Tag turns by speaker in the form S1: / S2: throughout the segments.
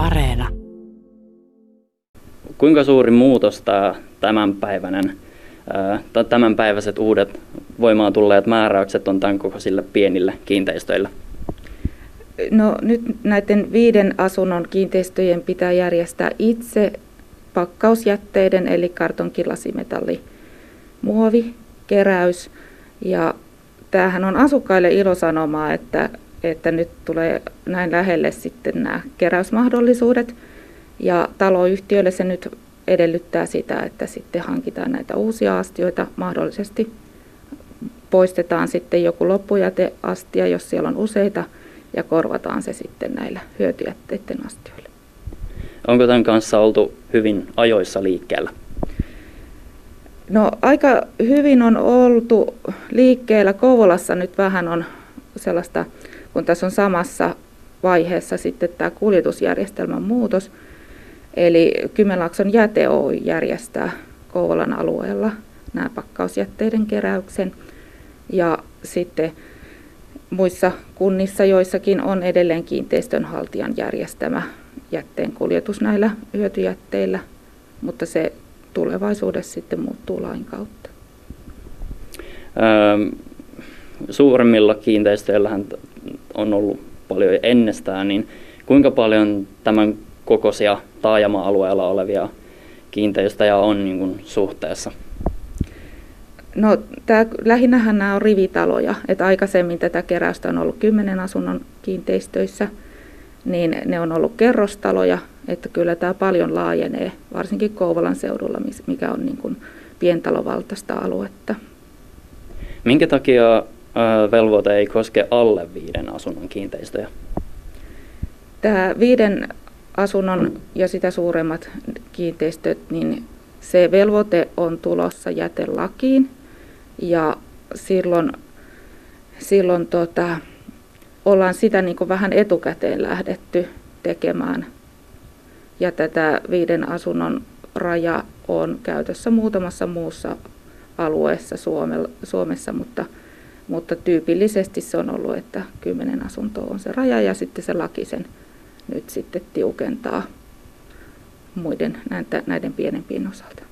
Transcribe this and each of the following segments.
S1: Areena.
S2: Kuinka suuri muutos tämä tämänpäiväinen, tämänpäiväiset uudet voimaan tulleet määräykset on tämän kokoisille pienille kiinteistöille?
S3: No nyt näiden viiden asunnon kiinteistöjen pitää järjestää itse pakkausjätteiden eli kartonki, lasimetalli, muovi, keräys. Ja tämähän on asukkaille ilosanomaa, että, että nyt tulee näin lähelle sitten nämä keräysmahdollisuudet. Ja taloyhtiöille se nyt edellyttää sitä, että sitten hankitaan näitä uusia astioita mahdollisesti. Poistetaan sitten joku loppujäteastia, jos siellä on useita, ja korvataan se sitten näillä hyötyjätteiden astioilla.
S2: Onko tämän kanssa oltu hyvin ajoissa liikkeellä?
S3: No aika hyvin on oltu liikkeellä. Kouvolassa nyt vähän on sellaista, kun tässä on samassa vaiheessa sitten tämä kuljetusjärjestelmän muutos. Eli Kymenlaakson jäte Oy järjestää Kouvolan alueella nämä pakkausjätteiden keräyksen. Ja sitten muissa kunnissa joissakin on edelleen kiinteistönhaltijan järjestämä jätteen kuljetus näillä hyötyjätteillä, mutta se tulevaisuudessa sitten muuttuu lain kautta.
S2: Öö, suuremmilla kiinteistöillähän on ollut paljon ennestään, niin kuinka paljon tämän kokoisia taajama-alueella olevia kiinteistöjä on niin kuin suhteessa?
S3: No, tää, lähinnähän nämä on rivitaloja, että aikaisemmin tätä keräystä on ollut kymmenen asunnon kiinteistöissä, niin ne on ollut kerrostaloja, että kyllä tämä paljon laajenee, varsinkin Kouvolan seudulla, mikä on niin kuin pientalovaltaista aluetta.
S2: Minkä takia velvoite ei koske alle viiden asunnon kiinteistöjä?
S3: Tämä viiden asunnon ja sitä suuremmat kiinteistöt, niin se velvoite on tulossa jätelakiin ja silloin, silloin tota, ollaan sitä niin kuin vähän etukäteen lähdetty tekemään. Ja tätä viiden asunnon raja on käytössä muutamassa muussa alueessa Suomessa, mutta, mutta tyypillisesti se on ollut, että kymmenen asuntoa on se raja ja sitten se laki sen nyt sitten tiukentaa muiden näiden pienempien osalta.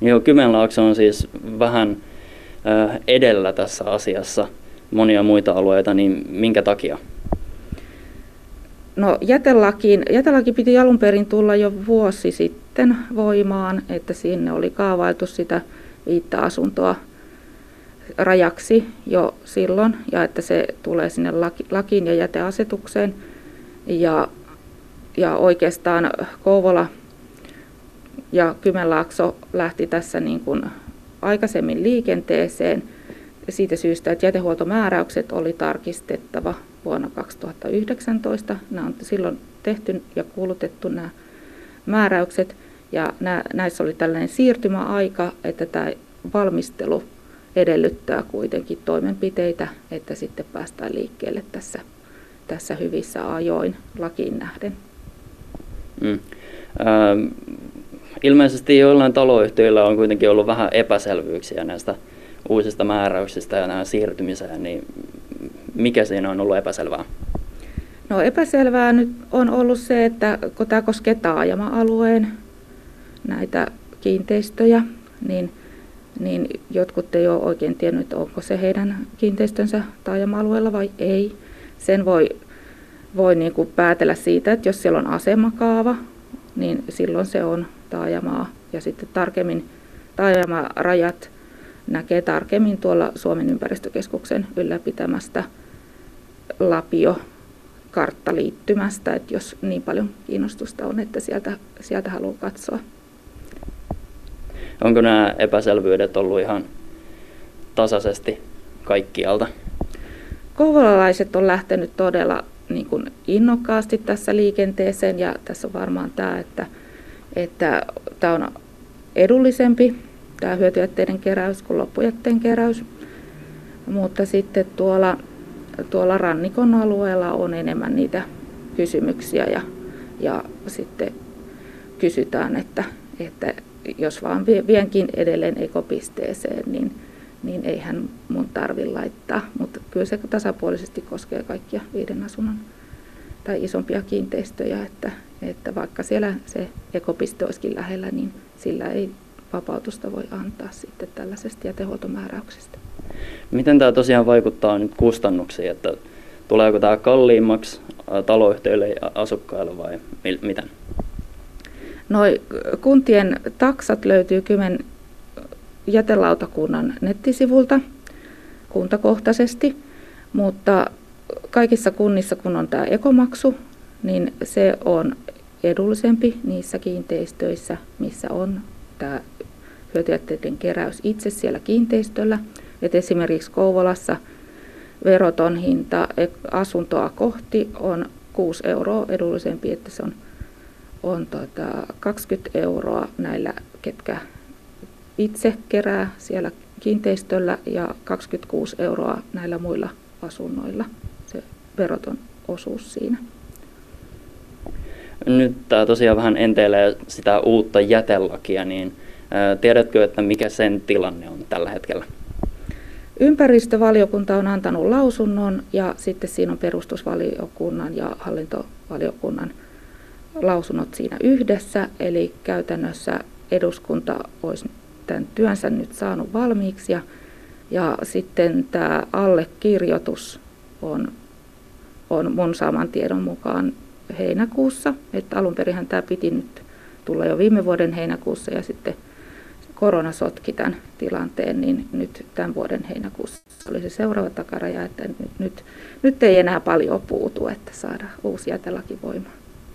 S2: Joo, Kymenlaakso on siis vähän edellä tässä asiassa monia muita alueita, niin minkä takia?
S3: No jätelakiin, jätelaki piti alun perin tulla jo vuosi sitten voimaan, että sinne oli kaavailtu sitä viittä asuntoa rajaksi jo silloin ja että se tulee sinne lakiin ja jäteasetukseen. Ja, ja oikeastaan Kouvola ja Kymenlaakso lähti tässä niin kuin aikaisemmin liikenteeseen siitä syystä, että jätehuoltomääräykset oli tarkistettava vuonna 2019. Nämä on silloin tehty ja kuulutettu nämä määräykset ja näissä oli tällainen siirtymäaika, että tämä valmistelu edellyttää kuitenkin toimenpiteitä, että sitten päästään liikkeelle tässä, tässä hyvissä ajoin lakiin nähden. Mm.
S2: Ähm, ilmeisesti joillain taloyhtiöillä on kuitenkin ollut vähän epäselvyyksiä näistä uusista määräyksistä ja nämä siirtymiseen, niin mikä siinä on ollut epäselvää?
S3: No epäselvää nyt on ollut se, että kun tämä koskee taajama-alueen näitä kiinteistöjä, niin, niin jotkut ei ole oikein tiennyt, onko se heidän kiinteistönsä taajama-alueella vai ei. Sen voi, voi niin kuin päätellä siitä, että jos siellä on asemakaava, niin silloin se on taajamaa. Ja sitten tarkemmin taajamarajat näkee tarkemmin tuolla Suomen ympäristökeskuksen ylläpitämästä Lapio karttaliittymästä, että jos niin paljon kiinnostusta on, että sieltä, sieltä haluaa katsoa.
S2: Onko nämä epäselvyydet ollut ihan tasaisesti kaikkialta?
S3: Kouvolalaiset on lähtenyt todella niin kuin innokkaasti tässä liikenteeseen ja tässä on varmaan tämä, että, että tämä on edullisempi tämä hyötyjätteiden keräys kuin loppujätteen keräys. Mutta sitten tuolla, tuolla rannikon alueella on enemmän niitä kysymyksiä ja, ja sitten kysytään, että, että jos vaan vienkin edelleen ekopisteeseen, niin, niin eihän mun tarvi laittaa. Mutta kyllä se tasapuolisesti koskee kaikkia viiden asunnon tai isompia kiinteistöjä, että, että vaikka siellä se ekopiste olisikin lähellä, niin sillä ei vapautusta voi antaa sitten tällaisesta jätehuoltomääräyksestä.
S2: Miten tämä tosiaan vaikuttaa nyt kustannuksiin, että tuleeko tämä kalliimmaksi taloyhtiöille ja asukkaille vai miten?
S3: Noi kuntien taksat löytyy Kymen jätelautakunnan nettisivulta kuntakohtaisesti, mutta kaikissa kunnissa, kun on tämä ekomaksu, niin se on edullisempi niissä kiinteistöissä, missä on tämä hyötyjätteiden keräys itse siellä kiinteistöllä. Et esimerkiksi Kouvolassa veroton hinta asuntoa kohti on 6 euroa edullisempi, että se on, on tota 20 euroa näillä, ketkä itse kerää siellä kiinteistöllä ja 26 euroa näillä muilla asunnoilla se veroton osuus siinä.
S2: Nyt tämä tosiaan vähän enteilee sitä uutta jätelakia, niin tiedätkö, että mikä sen tilanne on tällä hetkellä?
S3: Ympäristövaliokunta on antanut lausunnon ja sitten siinä on perustusvaliokunnan ja hallintovaliokunnan lausunnot siinä yhdessä. Eli käytännössä eduskunta olisi tämän työnsä nyt saanut valmiiksi ja, ja sitten tämä allekirjoitus on, on mun saaman tiedon mukaan heinäkuussa. Että alun perin tämä piti nyt tulla jo viime vuoden heinäkuussa ja sitten korona sotki tämän tilanteen, niin nyt tämän vuoden heinäkuussa oli se seuraava takaraja, että nyt, nyt, nyt ei enää paljon puutu, että saada uusi jätelaki voimaan.